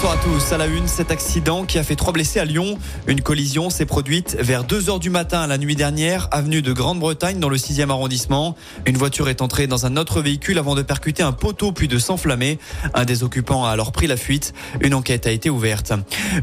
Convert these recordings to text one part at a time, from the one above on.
Bonsoir à tous. À la une, cet accident qui a fait trois blessés à Lyon. Une collision s'est produite vers 2 heures du matin la nuit dernière, avenue de Grande-Bretagne dans le 6e arrondissement. Une voiture est entrée dans un autre véhicule avant de percuter un poteau puis de s'enflammer. Un des occupants a alors pris la fuite. Une enquête a été ouverte.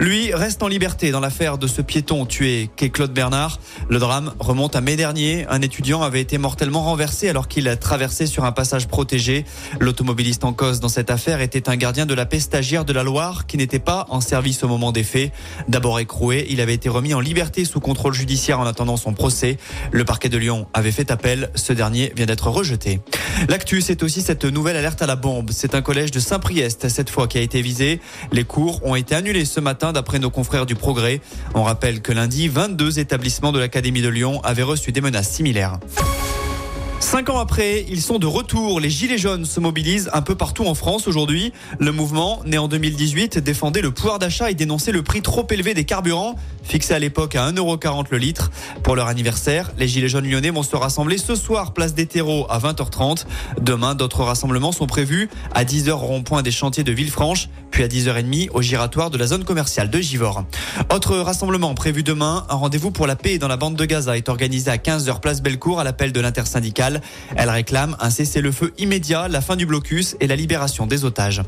Lui reste en liberté dans l'affaire de ce piéton tué qu'est Claude Bernard. Le drame remonte à mai dernier. Un étudiant avait été mortellement renversé alors qu'il a traversé sur un passage protégé. L'automobiliste en cause dans cette affaire était un gardien de la paix stagiaire de la Loire qui n'était pas en service au moment des faits. D'abord écroué, il avait été remis en liberté sous contrôle judiciaire en attendant son procès. Le parquet de Lyon avait fait appel. Ce dernier vient d'être rejeté. L'actu, c'est aussi cette nouvelle alerte à la bombe. C'est un collège de Saint-Priest, cette fois, qui a été visé. Les cours ont été annulés ce matin d'après nos confrères du Progrès. On rappelle que lundi, 22 établissements de l'Académie de Lyon avaient reçu des menaces similaires. Cinq ans après, ils sont de retour. Les Gilets jaunes se mobilisent un peu partout en France aujourd'hui. Le mouvement, né en 2018, défendait le pouvoir d'achat et dénonçait le prix trop élevé des carburants, fixé à l'époque à 1,40€ le litre. Pour leur anniversaire, les Gilets jaunes lyonnais vont se rassembler ce soir, place des terreaux, à 20h30. Demain, d'autres rassemblements sont prévus à 10h rond-point des chantiers de Villefranche, puis à 10h30 au giratoire de la zone commerciale de Givors. Autre rassemblement prévu demain, un rendez-vous pour la paix dans la bande de Gaza est organisé à 15h place Bellecour à l'appel de l'intersyndicale. Elle réclame un cessez-le-feu immédiat, la fin du blocus et la libération des otages.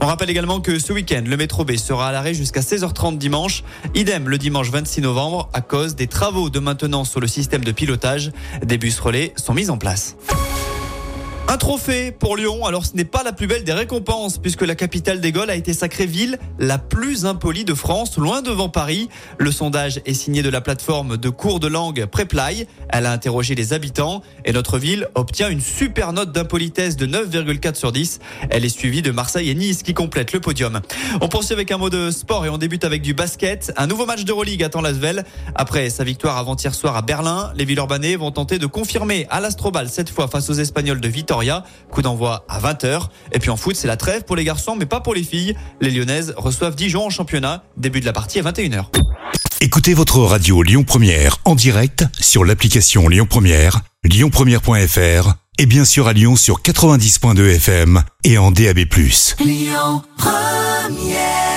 On rappelle également que ce week-end, le métro B sera à l'arrêt jusqu'à 16h30 dimanche. Idem le dimanche 26 novembre à cause des travaux de maintenance sur le système de pilotage. Des bus relais sont mis en place. Un trophée pour Lyon. Alors ce n'est pas la plus belle des récompenses puisque la capitale des Gaules a été sacrée ville la plus impolie de France, loin devant Paris. Le sondage est signé de la plateforme de cours de langue Preply. Elle a interrogé les habitants et notre ville obtient une super note d'impolitesse de 9,4 sur 10. Elle est suivie de Marseille et Nice qui complètent le podium. On poursuit avec un mot de sport et on débute avec du basket. Un nouveau match d'Euroleague attend l'Asvel. Après sa victoire avant-hier soir à Berlin, les Villeurbanais vont tenter de confirmer à l'Astrobal cette fois face aux Espagnols de Vitoria Coup d'envoi à 20h. Et puis en foot, c'est la trêve pour les garçons, mais pas pour les filles. Les Lyonnaises reçoivent Dijon en championnat. Début de la partie à 21h. Écoutez votre radio Lyon Première en direct sur l'application Lyon Première, lyonpremière.fr et bien sûr à Lyon sur 90.2 FM et en DAB+. Lyon Première